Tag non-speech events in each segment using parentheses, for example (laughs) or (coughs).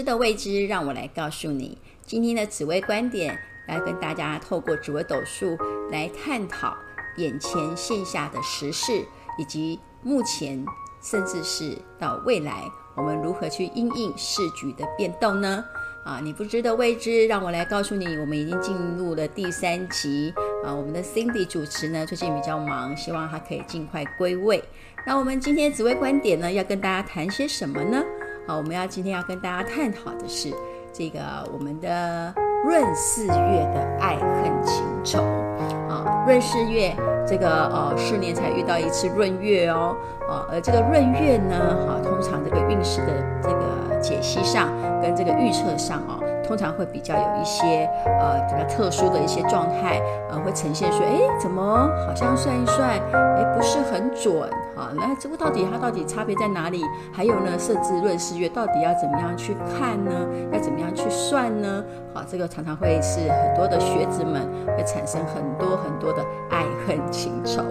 知的未知，让我来告诉你。今天的紫微观点来跟大家透过紫微斗数来探讨眼前线下的时事，以及目前甚至是到未来，我们如何去因应时局的变动呢？啊，你不知的未知，让我来告诉你。我们已经进入了第三集啊，我们的 Cindy 主持呢，最近比较忙，希望他可以尽快归位。那我们今天紫微观点呢，要跟大家谈些什么呢？好，我们要今天要跟大家探讨的是这个我们的闰四月的爱恨情仇啊，闰四月这个呃四年才遇到一次闰月哦，啊，而这个闰月呢，哈，通常这个运势的这个解析上跟这个预测上哦。通常会比较有一些呃比较特殊的一些状态，呃会呈现说，哎，怎么好像算一算，哎不是很准，好，那这个到底它到底差别在哪里？还有呢，设置闰四月到底要怎么样去看呢？要怎么样去算呢？好，这个常常会是很多的学子们会产生很多很多的爱恨情仇。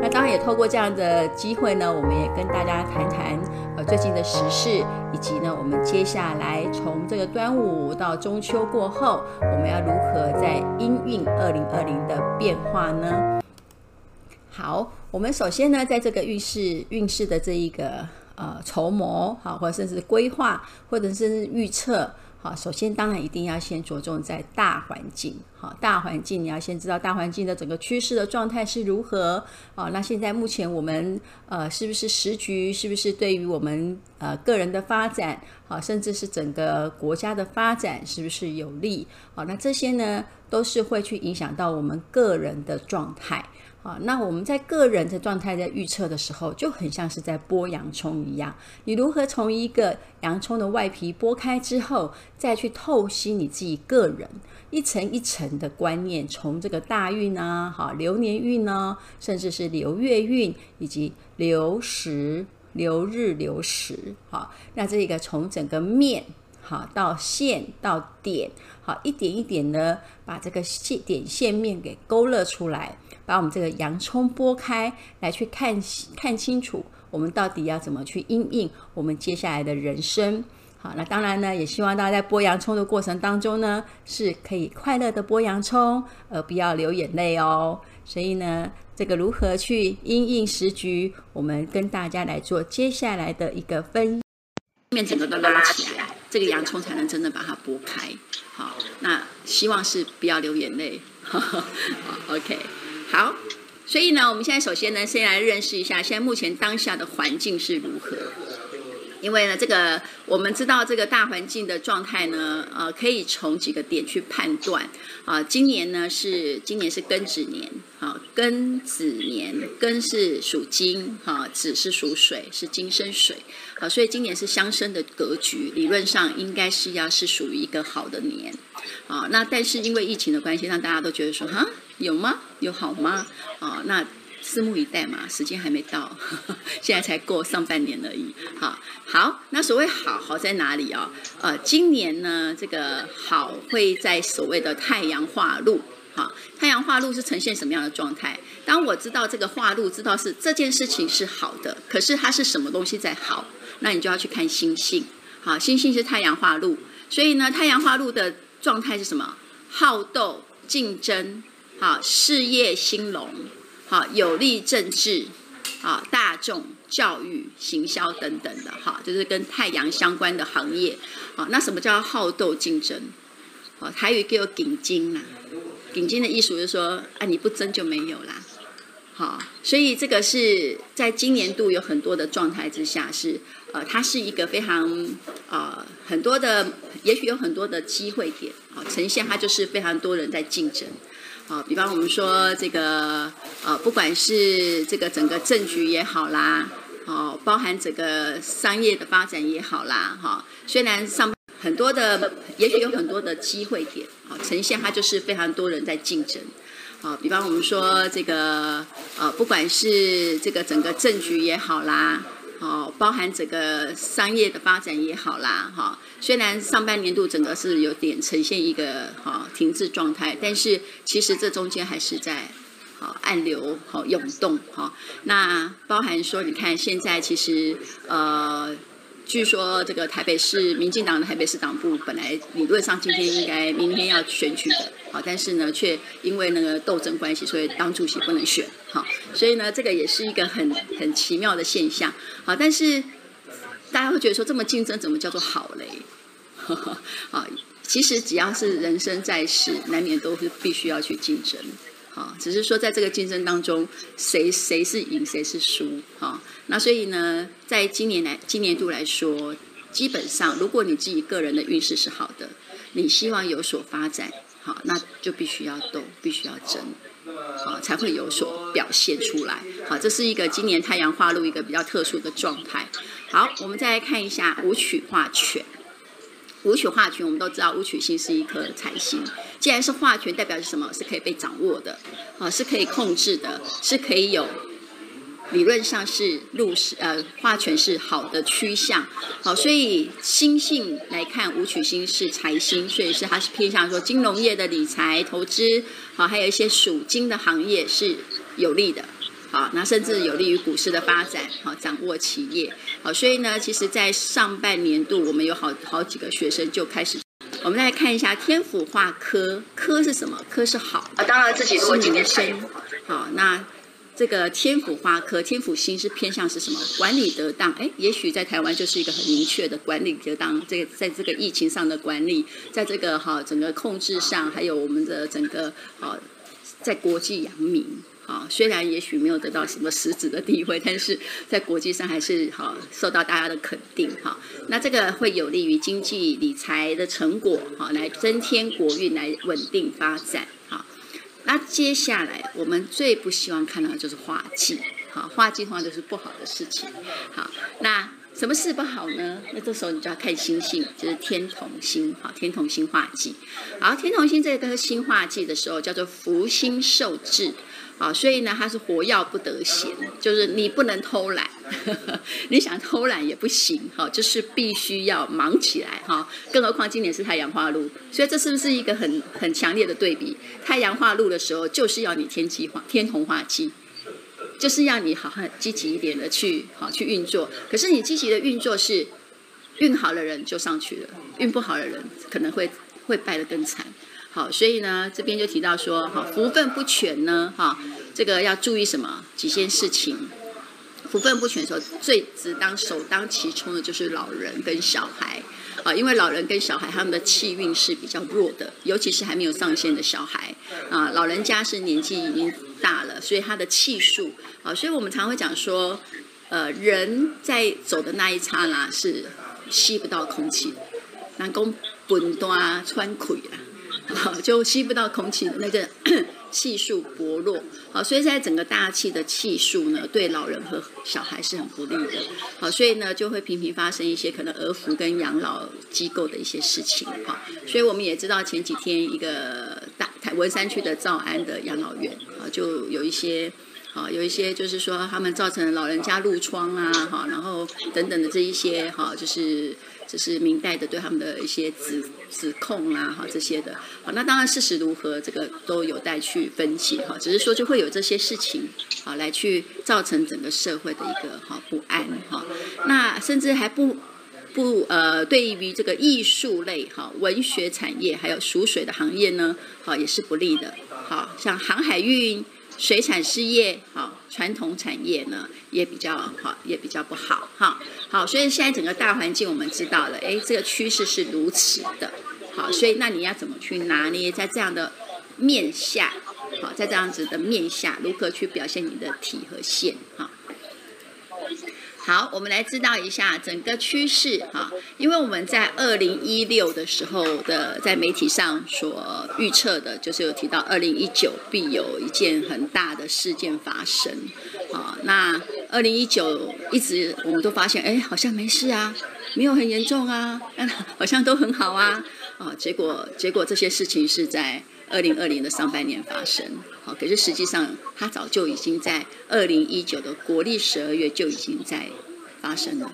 那当然也透过这样的机会呢，我们也跟大家谈谈呃最近的时事，以及呢我们接下来从这个端午到中秋过后，我们要如何在因应二零二零的变化呢？好，我们首先呢，在这个运势运势的这一个呃筹谋，好，或者甚至规划，或者是预测。好，首先当然一定要先着重在大环境。好，大环境你要先知道大环境的整个趋势的状态是如何。啊，那现在目前我们呃是不是时局，是不是对于我们呃个人的发展，好，甚至是整个国家的发展是不是有利？好，那这些呢都是会去影响到我们个人的状态。啊，那我们在个人的状态在预测的时候，就很像是在剥洋葱一样。你如何从一个洋葱的外皮剥开之后，再去透析你自己个人一层一层的观念，从这个大运啊，好流年运呢，甚至是流月运，以及流时、流日、流时，好，那这个从整个面。好，到线到点，好，一点一点的把这个线点线面给勾勒出来，把我们这个洋葱剥开来去看看清楚，我们到底要怎么去因应我们接下来的人生。好，那当然呢，也希望大家在剥洋葱的过程当中呢，是可以快乐的剥洋葱，而不要流眼泪哦。所以呢，这个如何去因应时局，我们跟大家来做接下来的一个分。面整个都拉起来，这个洋葱才能真的把它剥开。好，那希望是不要流眼泪。(laughs) 好，OK，好。所以呢，我们现在首先呢，先来认识一下现在目前当下的环境是如何。因为呢，这个我们知道这个大环境的状态呢，呃，可以从几个点去判断。啊、今年呢是今年是庚子年，啊，庚子年，庚是属金，哈、啊，子是属水，是金生水，啊，所以今年是相生的格局，理论上应该是要是属于一个好的年，啊，那但是因为疫情的关系，让大家都觉得说，哈，有吗？有好吗？啊，那。拭目以待嘛，时间还没到，呵呵，现在才过上半年而已。好，好，那所谓好好在哪里、哦？呃，今年呢，这个好会在所谓的太阳化禄。好，太阳化禄是呈现什么样的状态？当我知道这个化禄，知道是这件事情是好的，可是它是什么东西在好？那你就要去看星星。好，星星是太阳化禄，所以呢，太阳化禄的状态是什么？好斗、竞争，好，事业兴隆。好，有利政治，啊，大众教育、行销等等的，哈，就是跟太阳相关的行业，好，那什么叫好斗竞争？好，台语叫竞争啦，竞争的意思就是说，啊，你不争就没有啦，好，所以这个是在今年度有很多的状态之下，是呃，它是一个非常啊、呃，很多的，也许有很多的机会点，好，呈现它就是非常多人在竞争。好，比方我们说这个，呃，不管是这个整个政局也好啦，哦，包含整个商业的发展也好啦，哈，虽然上很多的，也许有很多的机会点，好，呈现它就是非常多人在竞争。好，比方我们说这个，呃，不管是这个整个政局也好啦。哦，包含整个商业的发展也好啦，哈，虽然上半年度整个是有点呈现一个哈停滞状态，但是其实这中间还是在好暗流好涌动哈。那包含说，你看现在其实呃据说这个台北市民进党的台北市党部本来理论上今天应该明天要选举的，好，但是呢，却因为那个斗争关系，所以党主席不能选，好，所以呢，这个也是一个很很奇妙的现象，好，但是大家会觉得说这么竞争怎么叫做好嘞？好，(laughs) 其实只要是人生在世，难免都是必须要去竞争。好，只是说在这个竞争当中，谁谁是赢，谁是输，哈。那所以呢，在今年来今年度来说，基本上如果你自己个人的运势是好的，你希望有所发展，好，那就必须要斗，必须要争，好，才会有所表现出来。好，这是一个今年太阳化禄一个比较特殊的状态。好，我们再来看一下武曲化权。武曲化权，我们都知道武曲星是一颗财星。既然是化权，代表是什么？是可以被掌握的，啊，是可以控制的，是可以有理论上是入是呃化权是好的趋向。好，所以星性来看，武曲星是财星，所以是它是偏向说金融业的理财投资，好，还有一些属金的行业是有利的。好，那甚至有利于股市的发展。好，掌握企业。好，所以呢，其实，在上半年度，我们有好好几个学生就开始。我们来看一下天府化科，科是什么？科是好啊。当然自己如果今天生。好，那这个天府花科，天府星是偏向是什么？管理得当。哎，也许在台湾就是一个很明确的管理得当。这个在这个疫情上的管理，在这个哈整个控制上，还有我们的整个啊在国际扬名。啊，虽然也许没有得到什么实质的地位，但是在国际上还是好受到大家的肯定。哈，那这个会有利于经济理财的成果，哈来增添国运，来稳定发展。哈，那接下来我们最不希望看到的就是化忌。好，化忌的话就是不好的事情。好，那什么事不好呢？那这时候你就要看星星，就是天同星。好，天同星化忌。好，天同星这个星化忌的时候叫做福星受制。啊，所以呢，它是活要不得闲，就是你不能偷懒，呵呵，你想偷懒也不行，哈，就是必须要忙起来，哈。更何况今年是太阳化禄，所以这是不是一个很很强烈的对比？太阳化禄的时候，就是要你天机化天同化机，就是要你好好积极一点的去好去运作。可是你积极的运作是运好的人就上去了，运不好的人可能会会败得更惨。好，所以呢，这边就提到说，哈，福分不全呢，哈，这个要注意什么？几件事情。福分不全的时候，最值当首当其冲的就是老人跟小孩，啊，因为老人跟小孩他们的气运是比较弱的，尤其是还没有上线的小孩，啊，老人家是年纪已经大了，所以他的气数，啊，所以我们常会讲说，呃，人在走的那一刹那是吸不到空气，南宫本端穿溃了。好，就吸不到空气的那个 (coughs) 气数薄弱，好，所以在整个大气的气数呢，对老人和小孩是很不利的，好，所以呢就会频频发生一些可能儿福跟养老机构的一些事情，好，所以我们也知道前几天一个大台文山区的兆安的养老院啊，就有一些啊，有一些就是说他们造成老人家褥疮啊，哈，然后等等的这一些哈，就是。这是明代的对他们的一些指指控啊，哈，这些的，好，那当然事实如何，这个都有待去分析，哈，只是说就会有这些事情，好，来去造成整个社会的一个哈不安，哈，那甚至还不不呃，对于这个艺术类哈文学产业还有属水的行业呢，好也是不利的，好像航海运。水产事业好，传统产业呢也比较好，也比较不好哈。好，所以现在整个大环境我们知道了，哎，这个趋势是如此的。好，所以那你要怎么去拿捏在这样的面下？好，在这样子的面下，如何去表现你的体和线？哈。好，我们来知道一下整个趋势哈，因为我们在二零一六的时候的在媒体上所预测的，就是有提到二零一九必有一件很大的事件发生，啊，那二零一九一直我们都发现，哎，好像没事啊，没有很严重啊，(laughs) 好像都很好啊，啊，结果结果这些事情是在。二零二零的上半年发生，好，可是实际上它早就已经在二零一九的国历十二月就已经在发生了，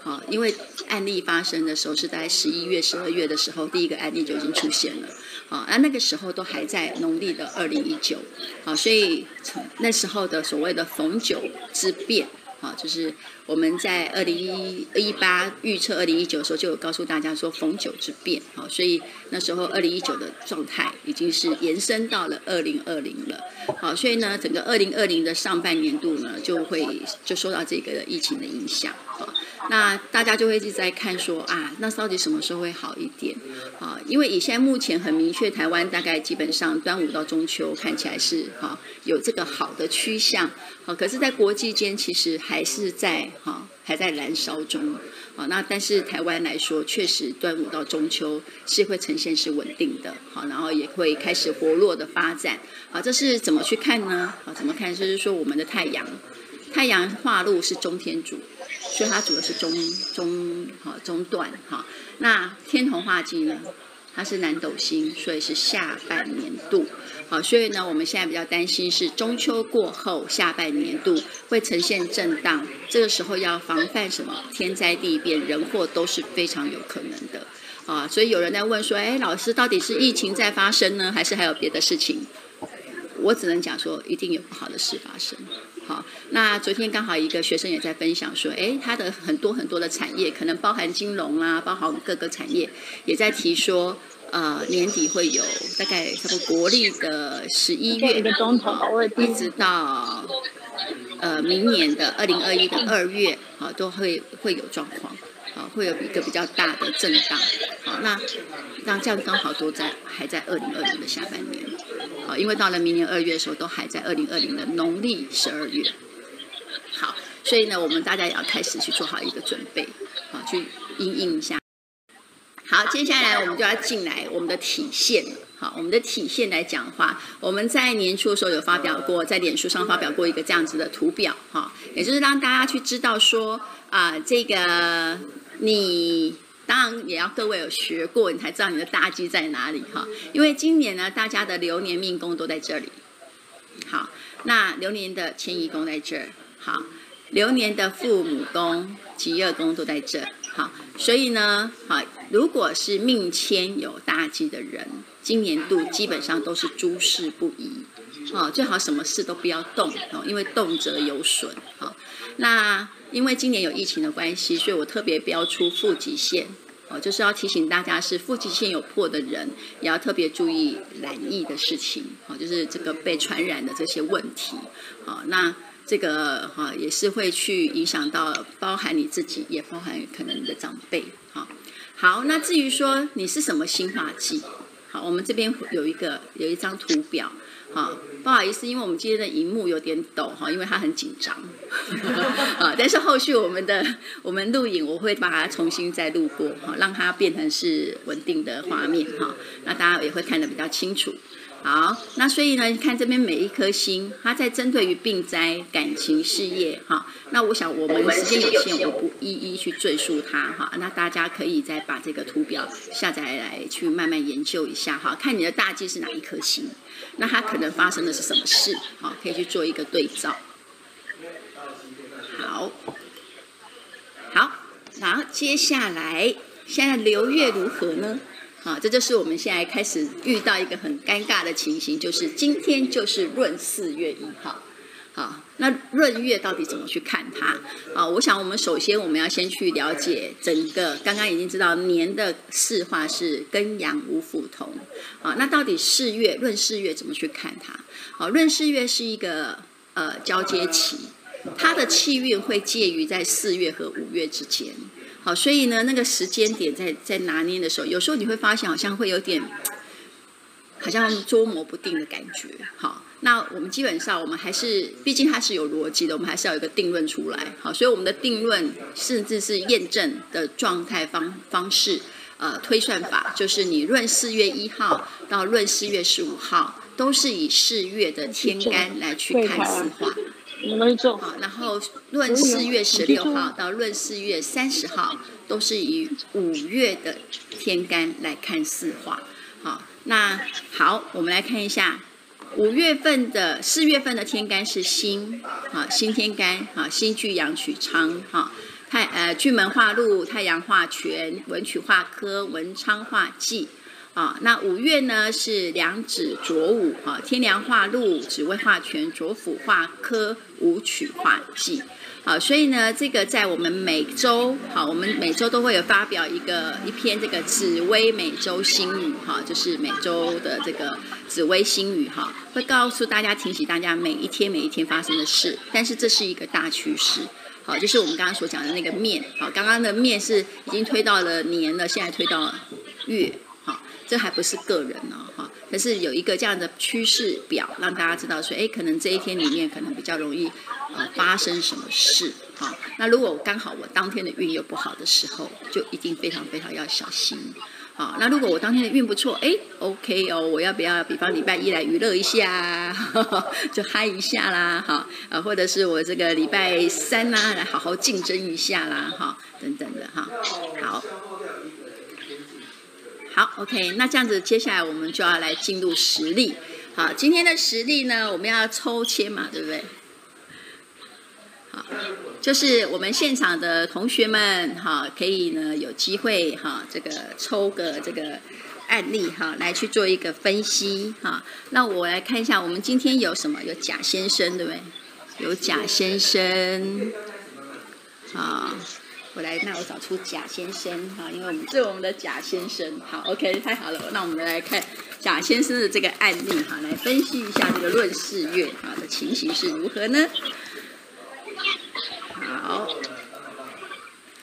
好，因为案例发生的时候是在十一月、十二月的时候，第一个案例就已经出现了，好，那那个时候都还在农历的二零一九，好，所以从那时候的所谓的逢九之变，好，就是我们在二零一八预测二零一九的时候，就有告诉大家说逢九之变，好，所以那时候二零一九的状态已经是延伸到了二零二零了，好，所以呢，整个二零二零的上半年度呢，就会就受到这个疫情的影响，好。那大家就会一直在看说啊，那到底什么时候会好一点啊？因为以现在目前很明确，台湾大概基本上端午到中秋看起来是哈、有这个好的趋向，好、可是，在国际间其实还是在哈、还在燃烧中啊。那但是台湾来说，确实端午到中秋是会呈现是稳定的，好、然后也会开始活络的发展。好、这是怎么去看呢？好、怎么看？就是说我们的太阳，太阳化禄是中天主。所以它主要是中中哈中段哈，那天同化忌呢，它是南斗星，所以是下半年度。好，所以呢，我们现在比较担心是中秋过后下半年度会呈现震荡，这个时候要防范什么？天灾地变，人祸都是非常有可能的啊。所以有人在问说，哎，老师到底是疫情在发生呢，还是还有别的事情？我只能讲说，一定有不好的事发生。好，那昨天刚好一个学生也在分享说，哎，他的很多很多的产业，可能包含金融啦，包含各个产业，也在提说，呃，年底会有大概差不多国历的十一月，一个钟头，一直到呃明年的二零二一的二月，啊，都会会有状况，啊，会有一个比较大的震荡，好，那那这样刚好都在还在二零二零的下半年。好，因为到了明年二月的时候，都还在二零二零的农历十二月。好，所以呢，我们大家也要开始去做好一个准备，好，去应应一下。好，接下来我们就要进来我们的体现。好，我们的体现来讲的话，我们在年初的时候有发表过，在脸书上发表过一个这样子的图表，哈，也就是让大家去知道说，啊，这个你。当然也要各位有学过，你才知道你的大忌在哪里哈。因为今年呢，大家的流年命宫都在这里。好，那流年的迁移宫在这儿。好，流年的父母宫、疾厄宫都在这儿。好，所以呢，好，如果是命迁有大忌的人，今年度基本上都是诸事不宜。哦，最好什么事都不要动哦，因为动则有损。好，那。因为今年有疫情的关系，所以我特别标出负极线，哦，就是要提醒大家，是负极线有破的人，也要特别注意染疫的事情，哦，就是这个被传染的这些问题，哦，那这个哈也是会去影响到，包含你自己，也包含可能你的长辈，好，好，那至于说你是什么新化忌，好，我们这边有一个有一张图表。好，不好意思，因为我们今天的荧幕有点抖哈，因为他很紧张。(laughs) 啊，但是后续我们的我们录影，我会把它重新再录过哈，让它变成是稳定的画面哈，那大家也会看得比较清楚。好，那所以呢，你看这边每一颗星，它在针对于病灾、感情、事业，哈。那我想我们时间有限，我不一一去赘述它，哈。那大家可以再把这个图表下载来，去慢慢研究一下，哈。看你的大忌是哪一颗星，那它可能发生的是什么事，好，可以去做一个对照。好，好，然后接下来，现在流月如何呢？好，这就是我们现在开始遇到一个很尴尬的情形，就是今天就是闰四月一号。好，那闰月到底怎么去看它？啊，我想我们首先我们要先去了解整个，刚刚已经知道年的四化是庚阳无辅同。啊，那到底四月闰四月怎么去看它？好，闰四月是一个呃交接期，它的气运会介于在四月和五月之间。好，所以呢，那个时间点在在拿捏的时候，有时候你会发现好像会有点，好像捉摸不定的感觉。好，那我们基本上我们还是，毕竟它是有逻辑的，我们还是要有一个定论出来。好，所以我们的定论甚至是验证的状态方方式，呃，推算法就是你论四月一号到论四月十五号，都是以四月的天干来去看四化。好，然后论四月十六号到论四月三十号，都是以五月的天干来看四化。好，那好，我们来看一下五月份的四月份的天干是辛，啊，辛天干，啊，辛巨阳取昌，哈，太呃巨门化禄，太阳化权，文曲化科，文昌化忌。啊，那五月呢是两子着午，哈，天梁化禄，子未化权，左辅化科，武曲化忌。好，所以呢，这个在我们每周，好，我们每周都会有发表一个一篇这个紫微每周星语，哈，就是每周的这个紫微星语，哈，会告诉大家，提醒大家每一天每一天发生的事，但是这是一个大趋势，好，就是我们刚刚所讲的那个面，好，刚刚的面是已经推到了年了，现在推到了月，这还不是个人呢，哈。可是有一个这样的趋势表，让大家知道说，哎，可能这一天里面可能比较容易，呃，发生什么事，哈、那如果我刚好我当天的运又不好的时候，就一定非常非常要小心，好、那如果我当天的运不错，哎，OK 哦，我要不要，比方礼拜一来娱乐一下，呵 (laughs) 呵就嗨一下啦，哈、呃，或者是我这个礼拜三啦，来好好竞争一下啦，哈、等等的，哈、好。好，OK，那这样子，接下来我们就要来进入实例。好，今天的实例呢，我们要抽签嘛，对不对？好，就是我们现场的同学们，哈，可以呢有机会哈，这个抽个这个案例哈，来去做一个分析哈。那我来看一下，我们今天有什么？有贾先生，对不对？有贾先生，啊。我来，那我找出贾先生哈，因为我们是我们的贾先生。好，OK，太好了。那我们来看贾先生的这个案例哈，来分析一下这个论事月啊的情形是如何呢？好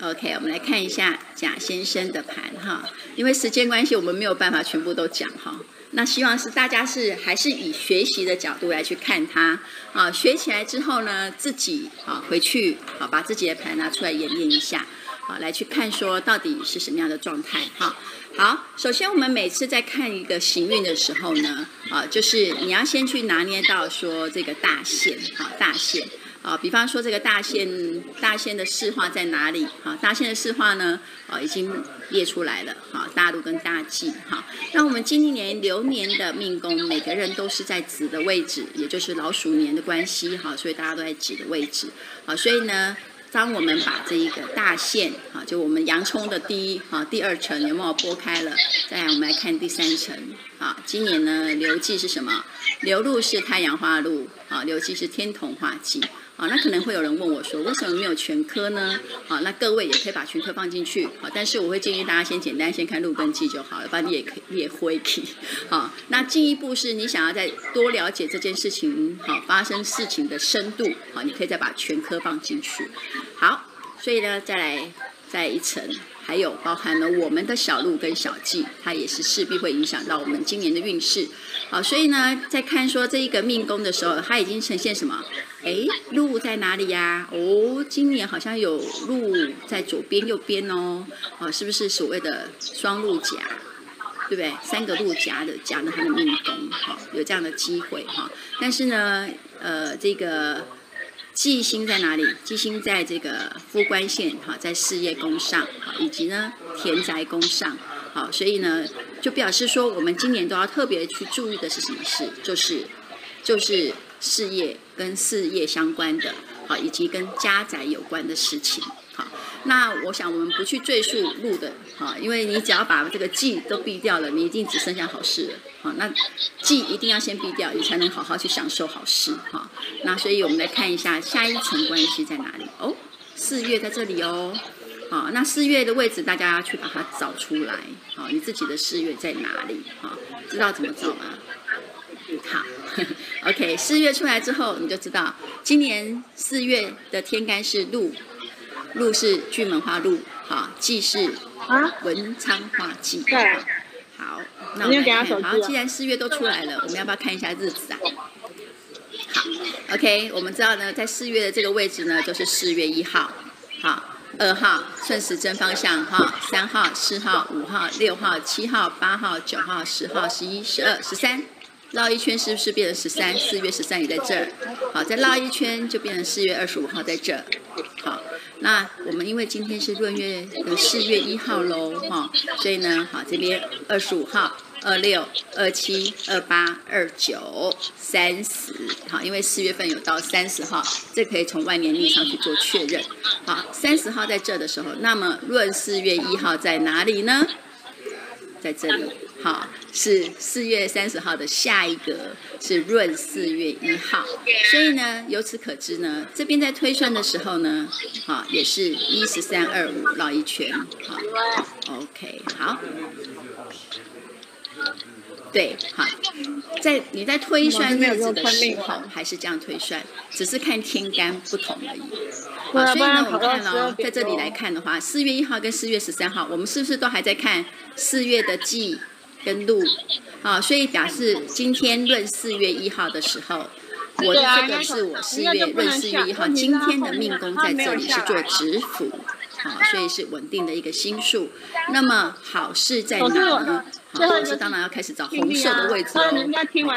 ，OK，我们来看一下贾先生的盘哈。因为时间关系，我们没有办法全部都讲哈。那希望是大家是还是以学习的角度来去看它啊，学起来之后呢，自己啊回去啊把自己的牌拿出来演练一下，啊来去看说到底是什么样的状态哈。好，首先我们每次在看一个行运的时候呢，啊就是你要先去拿捏到说这个大限啊大限。啊，比方说这个大限，大限的四化在哪里？哈，大限的四化呢，啊，已经列出来了。哈，大禄跟大忌。哈，那我们今年流年的命宫，每个人都是在子的位置，也就是老鼠年的关系。哈，所以大家都在子的位置。好，所以呢，当我们把这一个大限，哈，就我们洋葱的第一、哈第二层有没有拨开了？再来我们来看第三层。啊，今年呢，流忌是什么？流禄是太阳化禄，啊，流忌是天同化忌。好，那可能会有人问我说，为什么没有全科呢？好，那各位也可以把全科放进去。好，但是我会建议大家先简单先看路根记就好了，把你也可以也会可以。好，(laughs) 那进一步是你想要再多了解这件事情，好，发生事情的深度，好，你可以再把全科放进去。好，所以呢，再来再一层，还有包含了我们的小禄跟小忌，它也是势必会影响到我们今年的运势。好，所以呢，在看说这一个命宫的时候，它已经呈现什么？哎，禄在哪里呀？哦，今年好像有禄在左边、右边哦。啊，是不是所谓的双禄夹？对不对？三个禄夹的夹的他的命宫，哈，有这样的机会哈。但是呢，呃，这个忌星在哪里？忌星在这个夫官线哈，在事业宫上，哈，以及呢田宅宫上，好，所以呢，就表示说，我们今年都要特别去注意的是什么事？就是，就是。事业跟事业相关的，好，以及跟家宅有关的事情，那我想我们不去赘述路的，哈，因为你只要把这个忌都避掉了，你一定只剩下好事了，哈，那忌一定要先避掉，你才能好好去享受好事，哈，那所以我们来看一下下一层关系在哪里哦，四月在这里哦，好，那四月的位置大家要去把它找出来，好，你自己的四月在哪里，好，知道怎么找吗？(laughs) 好，OK，四月出来之后，你就知道今年四月的天干是禄，禄是巨门花路，好，忌是文昌化忌。对，好，那我们来看，好，既然四月都出来了，我们要不要看一下日子啊？好，OK，我们知道呢，在四月的这个位置呢，就是四月一号，好，二号顺时针方向，哈，三号、四号、五号、六号、七号、八号、九号、十号、十一、十二、十三。绕一圈是不是变成十三？四月十三也在这儿，好，再绕一圈就变成四月二十五号在这儿，好，那我们因为今天是闰月的四月一号喽，哈，所以呢，好，这边二十五号、二六、二七、二八、二九、三十，好，因为四月份有到三十号，这可以从万年历上去做确认，好，三十号在这的时候，那么闰四月一号在哪里呢？在这里。好，是四月三十号的下一个是闰四月一号，所以呢，由此可知呢，这边在推算的时候呢，好，也是一十三二五绕一圈，好，OK，好。对，好，在你在推算日子的时候，还是这样推算，只是看天干不同而已。好，所以呢，我们看哦，在这里来看的话，四月一号跟四月十三号，我们是不是都还在看四月的季跟禄？啊，所以表示今天闰四月一号的时候，我的这个是我四月闰四月一号，今天的命宫在这里是做子府。啊，所以是稳定的一个星数。那么好事在哪呢？好，好事当然要开始找红色的位置哦。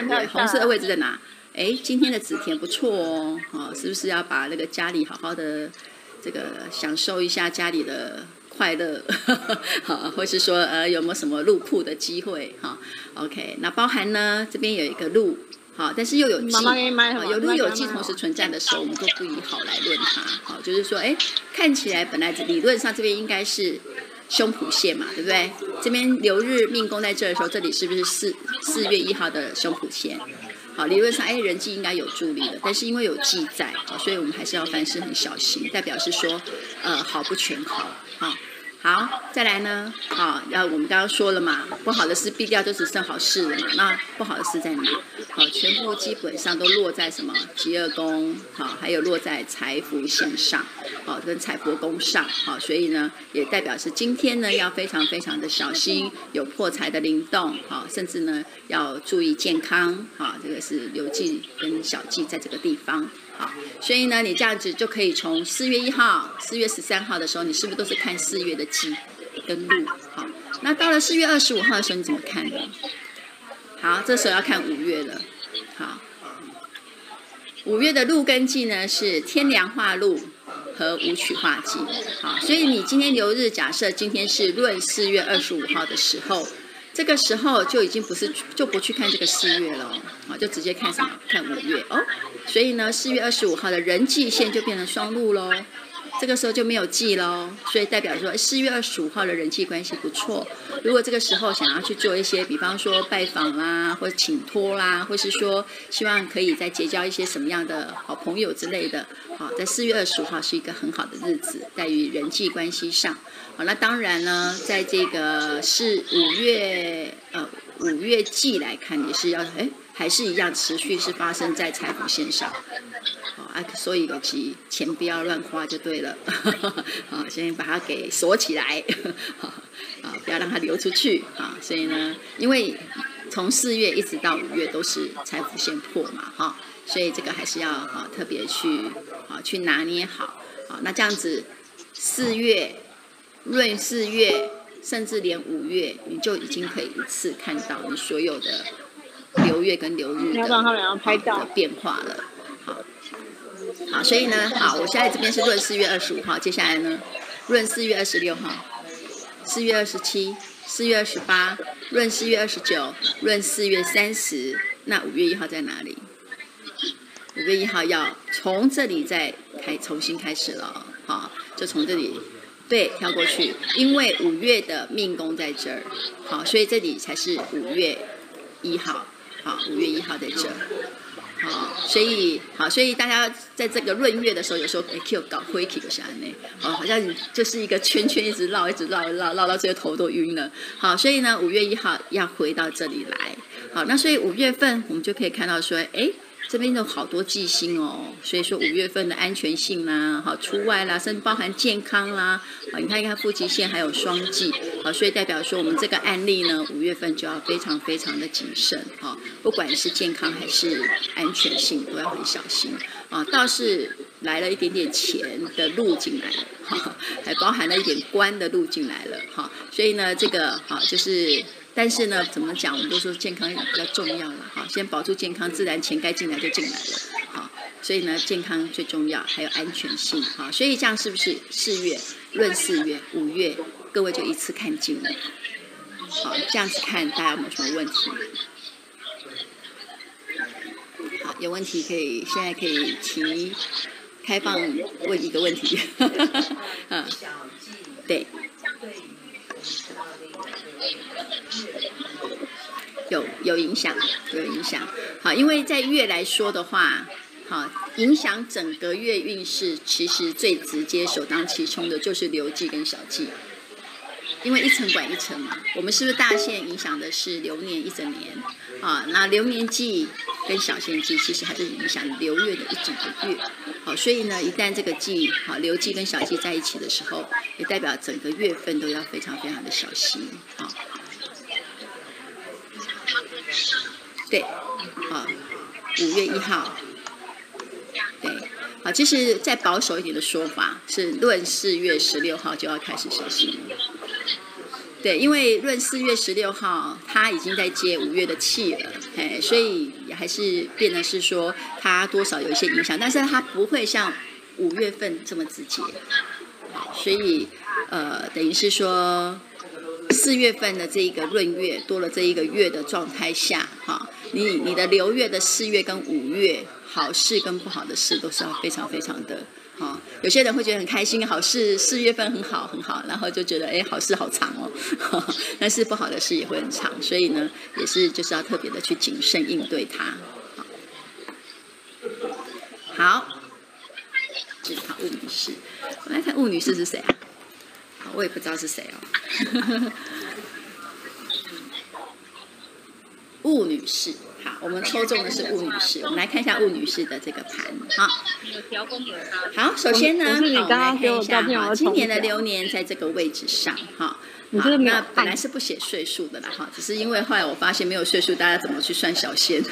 对，红色的位置在哪？哎，今天的子田不错哦。好，是不是要把那个家里好好的这个享受一下家里的快乐？(laughs) 好，或是说呃有没有什么入库的机会？哈，OK，那包含呢这边有一个路。好，但是又有忌，有路有忌同时存在的时候，我们都不以好来论它。好，就是说，哎，看起来本来理论上这边应该是凶谱线嘛，对不对？这边流日命宫在这的时候，这里是不是四四月一号的凶谱线？好，理论上，哎，人际应该有助力的，但是因为有忌在，好，所以我们还是要凡事很小心，代表是说，呃，好不全好，好。好，再来呢？好，要我们刚刚说了嘛，不好的事避掉，就只剩好事了嘛。那不好的事在哪？好，全部基本上都落在什么？疾厄宫，好，还有落在财福线上，好，跟财帛宫上，好，所以呢，也代表是今天呢要非常非常的小心，有破财的灵动，好，甚至呢要注意健康，好，这个是有忌跟小忌在这个地方。好，所以呢，你这样子就可以从四月一号、四月十三号的时候，你是不是都是看四月的忌跟禄？好，那到了四月二十五号的时候，你怎么看呢？好，这时候要看五月了。好，五月的鹿跟忌呢是天梁化禄和武曲化忌。好，所以你今天流日，假设今天是闰四月二十五号的时候。这个时候就已经不是就不去看这个四月了，啊，就直接看什么？看五月哦。所以呢，四月二十五号的人际线就变成双路喽。这个时候就没有忌喽，所以代表说四月二十五号的人际关系不错。如果这个时候想要去做一些，比方说拜访啦，或请托啦，或是说希望可以再结交一些什么样的好朋友之类的，好，在四月二十五号是一个很好的日子，在于人际关系上。好，那当然呢，在这个是五月呃五月季来看，也是要哎，还是一样持续是发生在财富线上。好啊，所以有其钱不要乱花就对了，好，先把它给锁起来，啊，不要让它流出去，啊，所以呢，因为从四月一直到五月都是财富线破嘛，哈，所以这个还是要啊特别去啊去拿捏好，啊，那这样子四月闰四月，甚至连五月，你就已经可以一次看到你所有的流月跟流日的，的变化了。好，所以呢，好，我现在这边是闰四月二十五号，接下来呢，闰四月二十六号，四月二十七，四月二十八，闰四月二十九，闰四月三十，那五月一号在哪里？五月一号要从这里再开重新开始了，好，就从这里对跳过去，因为五月的命宫在这儿，好，所以这里才是五月一号，好，五月一号在这。好，所以好，所以大家在这个闰月的时候，有时候哎，Q 搞灰体的下来呢，哦，好像就是一个圈圈一直绕，一直绕，绕绕到这个头都晕了。好，所以呢，五月一号要回到这里来。好，那所以五月份我们就可以看到说，哎。这边有好多忌星哦，所以说五月份的安全性啦，好出外啦，甚至包含健康啦，好，你看一看父亲线还有双忌，好，所以代表说我们这个案例呢，五月份就要非常非常的谨慎，哈，不管是健康还是安全性都要很小心，啊，倒是来了一点点钱的路进来了，哈，还包含了一点官的路进来了，哈，所以呢，这个哈就是。但是呢，怎么讲？我们都说健康比较重要了，哈，先保住健康，自然钱该进来就进来了，好，所以呢，健康最重要，还有安全性，哈，所以这样是不是四月论四月五月，各位就一次看尽了，好，这样子看大家有没有什么问题？好，有问题可以现在可以提，开放问一个问题，(laughs) 嗯，对。有有影响，有影响。好，因为在月来说的话，好，影响整个月运势，其实最直接、首当其冲的就是流忌跟小忌。因为一层管一层嘛，我们是不是大限影响的是流年一整年啊？那流年忌跟小限忌其实还是影响流月的一整个月。好，所以呢，一旦这个忌好流忌跟小忌在一起的时候，也代表整个月份都要非常非常的小心啊。对，好，五月一号，对，好，其实再保守一点的说法是，论四月十六号就要开始实行了。对，因为闰四月十六号，他已经在接五月的气了，哎，所以还是变得是说，他多少有一些影响，但是他不会像五月份这么直接，所以呃，等于是说四月份的这一个闰月多了这一个月的状态下，哈，你你的流月的四月跟五月，好事跟不好的事都是要非常非常的。好，有些人会觉得很开心，好事四月份很好很好，然后就觉得哎，好事好长哦，但是不好的事也会很长，所以呢，也是就是要特别的去谨慎应对它。好，好，是好，巫女士，我们来看巫女士是谁啊？好，我也不知道是谁哦。巫女士。好，我们抽中的是巫女士，我们来看一下巫女士的这个盘。好，好，首先呢，好，我们来看一下哈，今年的流年在这个位置上，哈，好，那本来是不写岁数的啦，哈，只是因为后来我发现没有岁数，大家怎么去算小仙？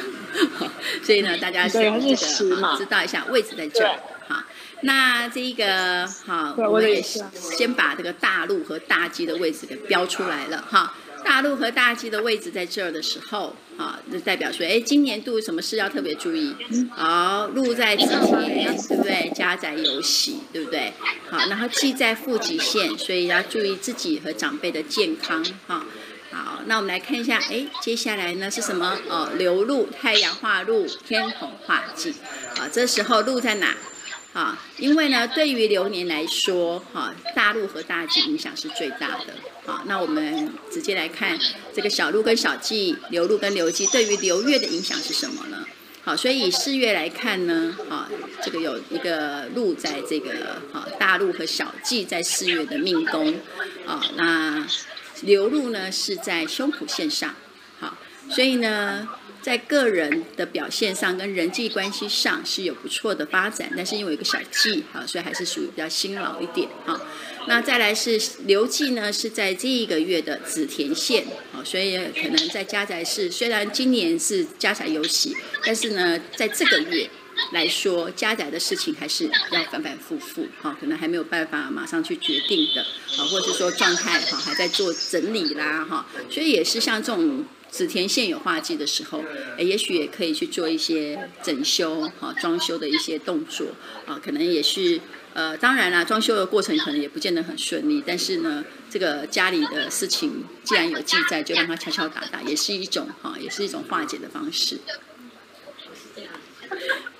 (laughs) 所以呢，大家先这个知道一下位置在这儿，好，那这一个好，我们也先把这个大禄和大忌的位置给标出来了，哈。大陆和大忌的位置在这儿的时候，啊，就代表说，哎，今年度什么事要特别注意？好，禄在子田，对不对？家宅有喜，对不对？好，然后忌在父极线，所以要注意自己和长辈的健康，哈。好，那我们来看一下，哎，接下来呢是什么？哦，流禄，太阳化禄，天同化忌，啊，这时候禄在哪？啊，因为呢，对于流年来说，哈，大禄和大忌影响是最大的。好，那我们直接来看这个小禄跟小忌，流禄跟流忌，对于流月的影响是什么呢？好，所以以四月来看呢，哈，这个有一个禄在这个哈大禄和小忌在四月的命宫，啊，那流禄呢是在胸脯线上，好，所以呢。在个人的表现上跟人际关系上是有不错的发展，但是因为有个小忌啊，所以还是属于比较辛劳一点啊。那再来是流忌呢，是在这一个月的子田线啊，所以可能在家宅是虽然今年是家宅有喜，但是呢，在这个月来说，家宅的事情还是要反反复复哈，可能还没有办法马上去决定的啊，或者是说状态哈还在做整理啦哈，所以也是像这种。子田线有化忌的时候，也许也可以去做一些整修、哈装修的一些动作啊，可能也是呃，当然啦，装修的过程可能也不见得很顺利，但是呢，这个家里的事情既然有忌在，就让它敲敲打打，也是一种哈，也是一种化解的方式，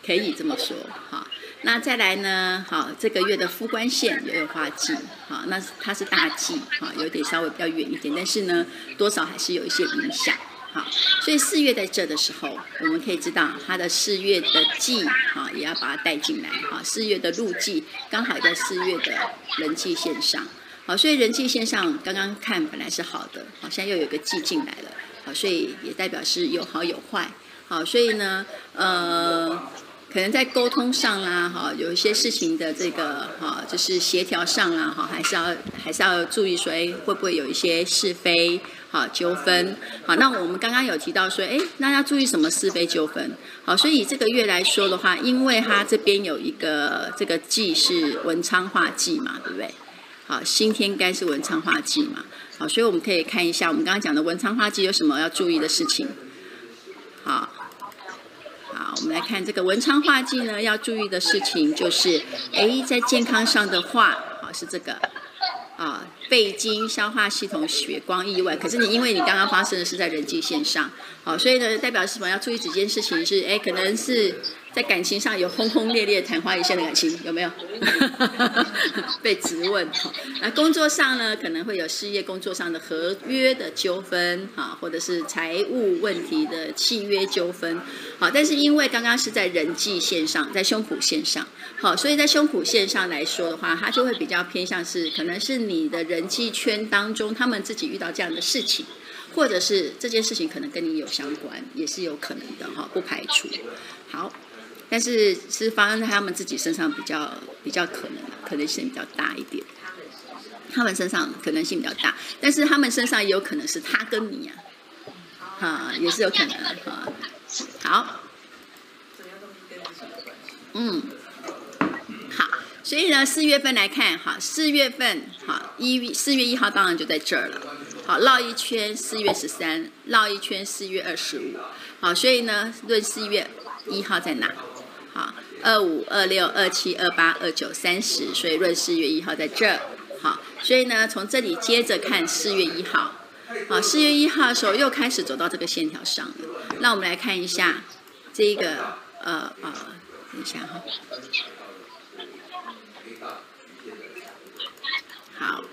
可以这么说哈。那再来呢？好，这个月的夫官线也有化忌，好，那它是大忌，哈，有点稍微比较远一点，但是呢，多少还是有一些影响，好，所以四月在这的时候，我们可以知道它的四月的忌，哈，也要把它带进来，哈，四月的禄忌刚好在四月的人际线上，好，所以人际线上刚刚看本来是好的，好，现在又有个忌进来了，好，所以也代表是有好有坏，好，所以呢，呃。可能在沟通上啦，哈，有一些事情的这个哈，就是协调上啦，哈，还是要还是要注意说，哎，会不会有一些是非，好纠纷，好，那我们刚刚有提到说，哎，那要注意什么是非纠纷？好，所以这个月来说的话，因为它这边有一个这个忌是文昌化忌嘛，对不对？好，新天干是文昌化忌嘛，好，所以我们可以看一下我们刚刚讲的文昌化忌有什么要注意的事情，好。我们来看这个文昌化忌呢，要注意的事情就是，哎，在健康上的话，好是这个，啊，肺经、消化系统、血光意外。可是你因为你刚刚发生的是在人际线上，好，所以呢，代表是什么？要注意几件事情是，哎，可能是在感情上有轰轰烈烈、昙花一现的感情，有没有？(laughs) 被质问哈。那工作上呢，可能会有事业工作上的合约的纠纷哈，或者是财务问题的契约纠纷。好，但是因为刚刚是在人际线上，在胸脯线上，好，所以在胸脯线上来说的话，它就会比较偏向是，可能是你的人际圈当中，他们自己遇到这样的事情。或者是这件事情可能跟你有相关，也是有可能的哈，不排除。好，但是是发生在他们自己身上比较比较可能，可能性比较大一点。他们身上可能性比较大，但是他们身上也有可能是他跟你呀，哈，也是有可能哈。好，嗯，好，所以呢，四月份来看哈，四月份哈，一四月一号当然就在这儿了。好，绕一圈，四月十三，绕一圈，四月二十五。好，所以呢，论四月一号在哪？好，二五、二六、二七、二八、二九、三十，所以闰四月一号在这。好，所以呢，从这里接着看四月一号。好，四月一号的时候又开始走到这个线条上了。那我们来看一下这个，呃呃，等一下哈。好，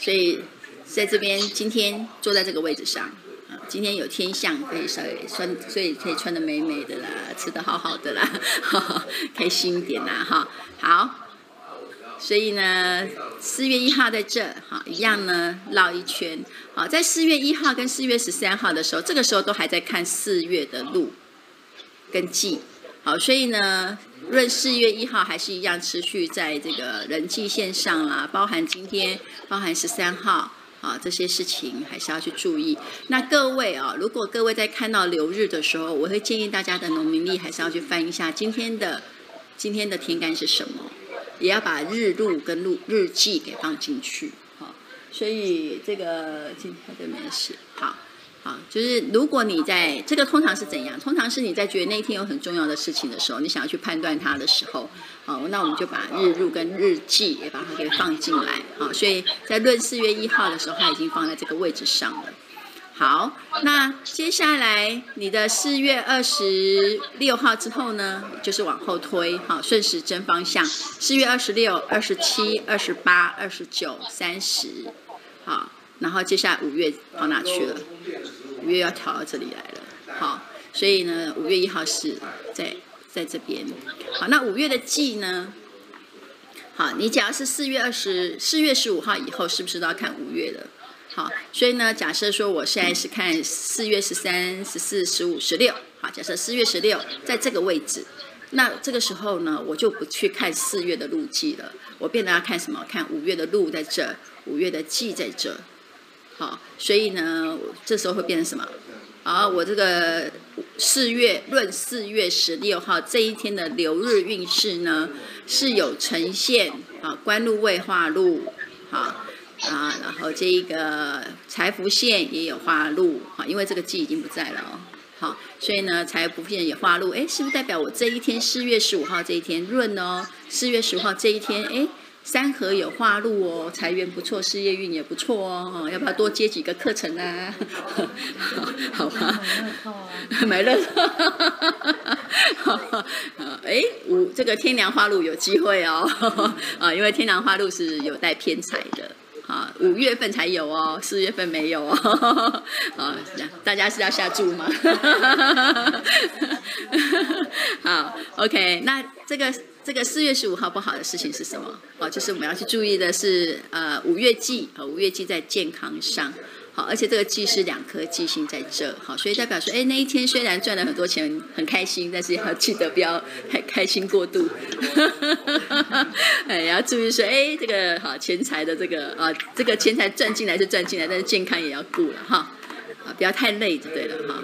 所以。在这边，今天坐在这个位置上，今天有天象，可以稍微穿，所以可以穿得美美的啦，吃得好好的啦，哈哈，开心一点啦，哈，好，所以呢，四月一号在这，哈，一样呢，绕一圈，好，在四月一号跟四月十三号的时候，这个时候都还在看四月的路跟季，好，所以呢，论四月一号还是一样持续在这个人际线上啦，包含今天，包含十三号。啊，这些事情还是要去注意。那各位啊，如果各位在看到流日的时候，我会建议大家的农民历还是要去翻一下今天的今天的天干是什么，也要把日录跟录日记给放进去。好，所以这个今天的没事。好。啊，就是如果你在这个通常是怎样？通常是你在觉得那一天有很重要的事情的时候，你想要去判断它的时候，好，那我们就把日入跟日记也把它给放进来。好，所以在论四月一号的时候，它已经放在这个位置上了。好，那接下来你的四月二十六号之后呢，就是往后推，好，顺时针方向，四月二十六、二十七、二十八、二十九、三十，好。然后接下来五月跑哪去了？五月要调到这里来了，好，所以呢，五月一号是在在这边。好，那五月的季呢？好，你只要是四月二十四月十五号以后，是不是都要看五月的？好，所以呢，假设说我现在是看四月十三、十四、十五、十六，好，假设四月十六在这个位置，那这个时候呢，我就不去看四月的路季了，我变得要看什么？看五月的路在这，五月的季在这。好，所以呢，这时候会变成什么？好，我这个四月闰四月十六号这一天的流日运势呢，是有呈现啊，官禄未化禄，好啊，然后这一个财福线也有化禄，好，因为这个忌已经不在了哦，好，所以呢，财福线也化禄，哎，是不是代表我这一天四月十五号这一天闰哦？四月十五号这一天，哎。三合有化禄哦，财源不错，事业运也不错哦，要不要多接几个课程啊？(laughs) 好吧，买乐透，哈哈，哎，五这个天梁化禄有机会哦，啊，因为天梁化禄是有带偏财的，啊，五月份才有哦，四月份没有哦，啊，大家是要下注吗？好，OK，那这个。这个四月十五号不好的事情是什么？哦，就是我们要去注意的是，呃，五月忌，五月忌在健康上，好，而且这个忌是两颗忌星在这，好，所以代表说，哎，那一天虽然赚了很多钱，很开心，但是要记得不要太开心过度，(laughs) 哎，要注意说，哎，这个好钱财的这个啊，这个钱财赚进来是赚进来，但是健康也要顾了哈，啊，不要太累就对了哈。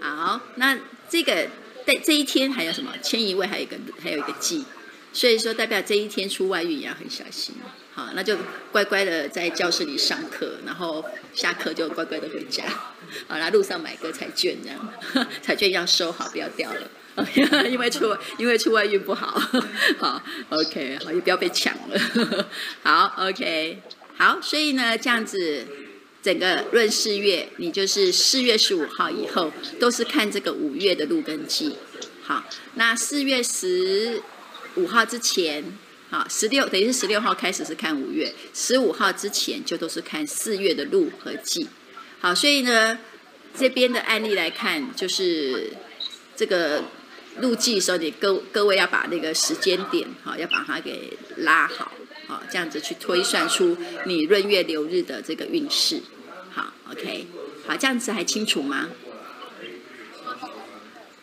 好，那这个在这一天还有什么？迁移位还有一个还有一个忌。所以说，代表这一天出外运也要很小心。好，那就乖乖的在教室里上课，然后下课就乖乖的回家。好，来路上买个彩券，这样 (laughs) 彩券要收好，不要掉了。(laughs) 因为出因为出外运不好。(laughs) 好，OK，好，也不要被抢了。好，OK，好，所以呢，这样子整个闰四月，你就是四月十五号以后，都是看这个五月的路跟季。好，那四月十五号之前，好，十六等于是十六号开始是看五月，十五号之前就都是看四月的鹿和忌。好，所以呢，这边的案例来看，就是这个鹿忌的时候，你各各位要把那个时间点，好，要把它给拉好，好，这样子去推算出你闰月流日的这个运势。好，OK，好，这样子还清楚吗？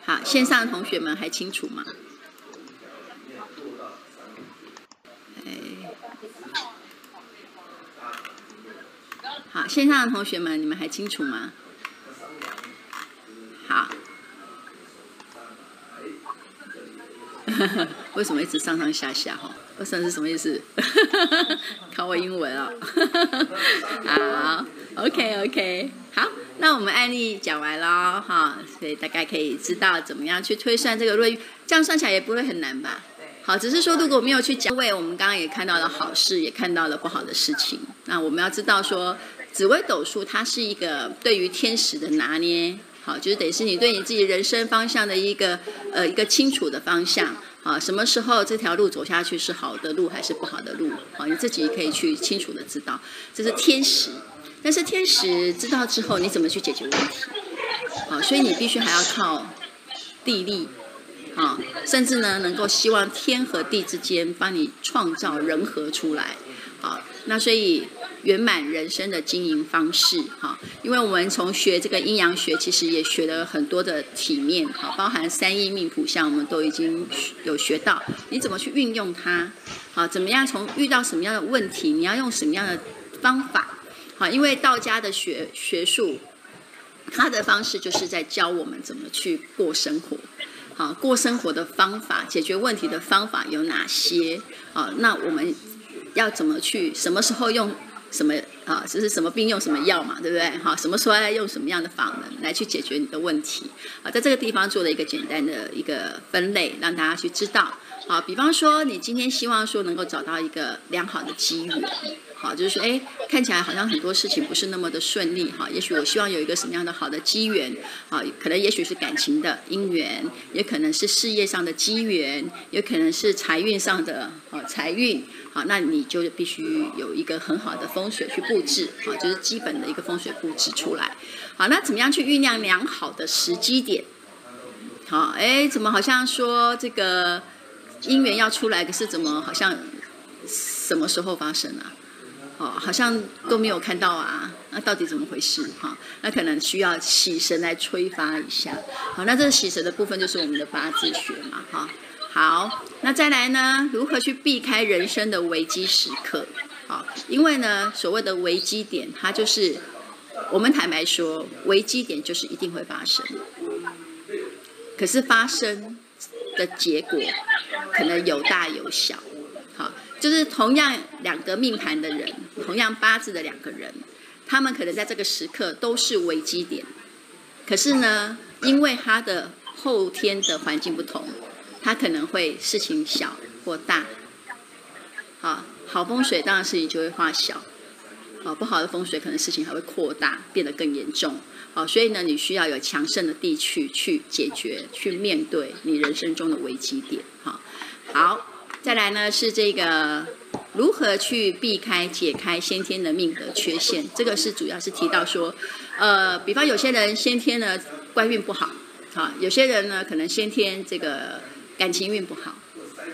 好，线上的同学们还清楚吗？好，线上的同学们，你们还清楚吗？好，(laughs) 为什么一直上上下下？哈，为什么是什么意思？(laughs) 考我英文啊？(laughs) 好，OK OK，好，那我们案例讲完了哈，所以大概可以知道怎么样去推算这个闰，这样算起来也不会很难吧？好，只是说如果没有去讲，因为我们刚刚也看到了好事，也看到了不好的事情，那我们要知道说。紫微斗数，它是一个对于天时的拿捏，好，就是等于是你对你自己人生方向的一个呃一个清楚的方向，啊，什么时候这条路走下去是好的路还是不好的路，好，你自己可以去清楚的知道，这是天时。但是天时知道之后，你怎么去解决问题？好，所以你必须还要靠地利，啊，甚至呢能够希望天和地之间帮你创造人和出来，好，那所以。圆满人生的经营方式，哈，因为我们从学这个阴阳学，其实也学了很多的体面，哈，包含三义命谱相，我们都已经有学到，你怎么去运用它，好，怎么样从遇到什么样的问题，你要用什么样的方法，好，因为道家的学学术，它的方式就是在教我们怎么去过生活，好，过生活的方法，解决问题的方法有哪些，好，那我们要怎么去，什么时候用？什么啊？就是什么病用什么药嘛，对不对？好，什么时候要用什么样的法门来去解决你的问题？啊，在这个地方做了一个简单的一个分类，让大家去知道。好，比方说你今天希望说能够找到一个良好的机缘。好，就是说，哎，看起来好像很多事情不是那么的顺利哈。也许我希望有一个什么样的好的机缘，啊，可能也许是感情的姻缘，也可能是事业上的机缘，也可能是财运上的啊财运。好，那你就必须有一个很好的风水去布置，好，就是基本的一个风水布置出来。好，那怎么样去酝酿良好的时机点？好，哎，怎么好像说这个姻缘要出来，可是怎么好像什么时候发生啊？哦，好像都没有看到啊，那到底怎么回事？哈，那可能需要喜神来催发一下。好，那这喜神的部分就是我们的八字学嘛，哈。好，那再来呢？如何去避开人生的危机时刻？好，因为呢，所谓的危机点，它就是我们坦白说，危机点就是一定会发生，可是发生的结果可能有大有小。好。就是同样两个命盘的人，同样八字的两个人，他们可能在这个时刻都是危机点，可是呢，因为他的后天的环境不同，它可能会事情小或大。好，好风水当然事情就会化小，好，不好的风水可能事情还会扩大，变得更严重。好，所以呢，你需要有强盛的地区去解决、去面对你人生中的危机点。好，好。再来呢，是这个如何去避开、解开先天的命格缺陷，这个是主要是提到说，呃，比方有些人先天呢官运不好，好，有些人呢可能先天这个感情运不好。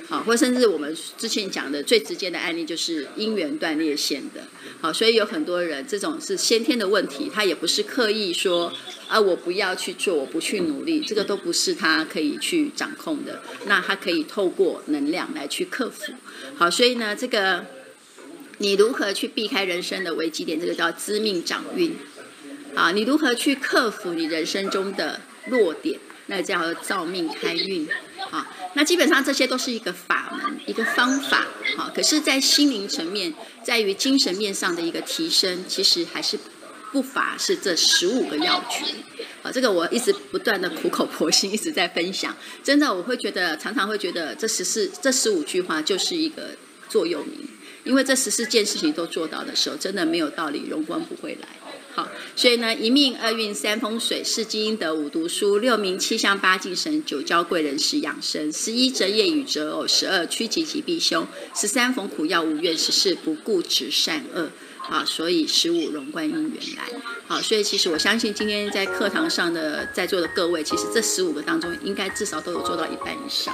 好，或甚至我们之前讲的最直接的案例就是姻缘断裂线的。好，所以有很多人这种是先天的问题，他也不是刻意说啊，我不要去做，我不去努力，这个都不是他可以去掌控的。那他可以透过能量来去克服。好，所以呢，这个你如何去避开人生的危机点？这个叫知命掌运。啊，你如何去克服你人生中的弱点？那叫造命开运。好，那基本上这些都是一个法门，一个方法。好，可是，在心灵层面，在于精神面上的一个提升，其实还是不乏是这十五个要诀。好，这个我一直不断的苦口婆心，一直在分享。真的，我会觉得常常会觉得这十四、这十五句话就是一个座右铭，因为这十四件事情都做到的时候，真的没有道理荣光不会来。好，所以呢，一命二运三风水，四积阴德五读书，六名七相八敬神，九交贵人十养生，十一择业与择偶，十二趋吉吉避凶，十三逢苦要无怨，十四不固执善恶。好，所以十五融贯因缘来。好，所以其实我相信今天在课堂上的在座的各位，其实这十五个当中，应该至少都有做到一半以上。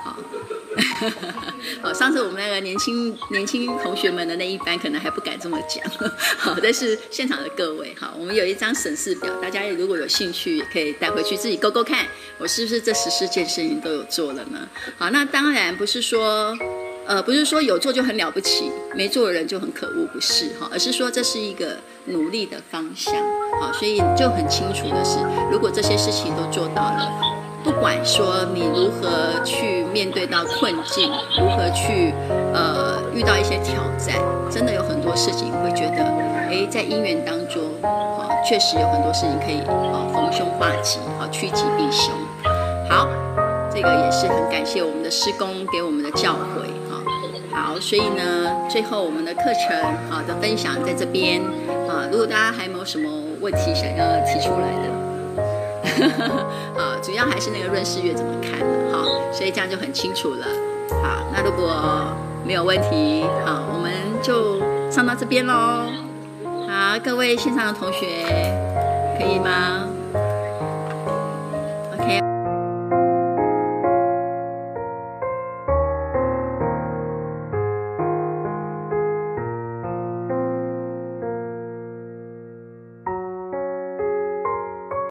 (laughs) 好，上次我们那个年轻年轻同学们的那一班，可能还不敢这么讲。(laughs) 好，但是现场的各位，好，我们有一张审视表，大家如果有兴趣，也可以带回去自己勾勾看，我是不是这十四件事情都有做了呢？好，那当然不是说。呃，不是说有做就很了不起，没做的人就很可恶，不是哈，而是说这是一个努力的方向，好，所以就很清楚的是，如果这些事情都做到了，不管说你如何去面对到困境，如何去呃遇到一些挑战，真的有很多事情会觉得，哎，在姻缘当中，啊，确实有很多事情可以啊逢凶化吉，好趋吉避凶，好，这个也是很感谢我们的师公给我们的教诲。好，所以呢，最后我们的课程好的分享在这边啊。如果大家还没有什么问题想要提出来的，(laughs) 啊，主要还是那个润世月怎么看？好，所以这样就很清楚了。好，那如果没有问题，好，我们就上到这边喽。好，各位现场的同学，可以吗？OK。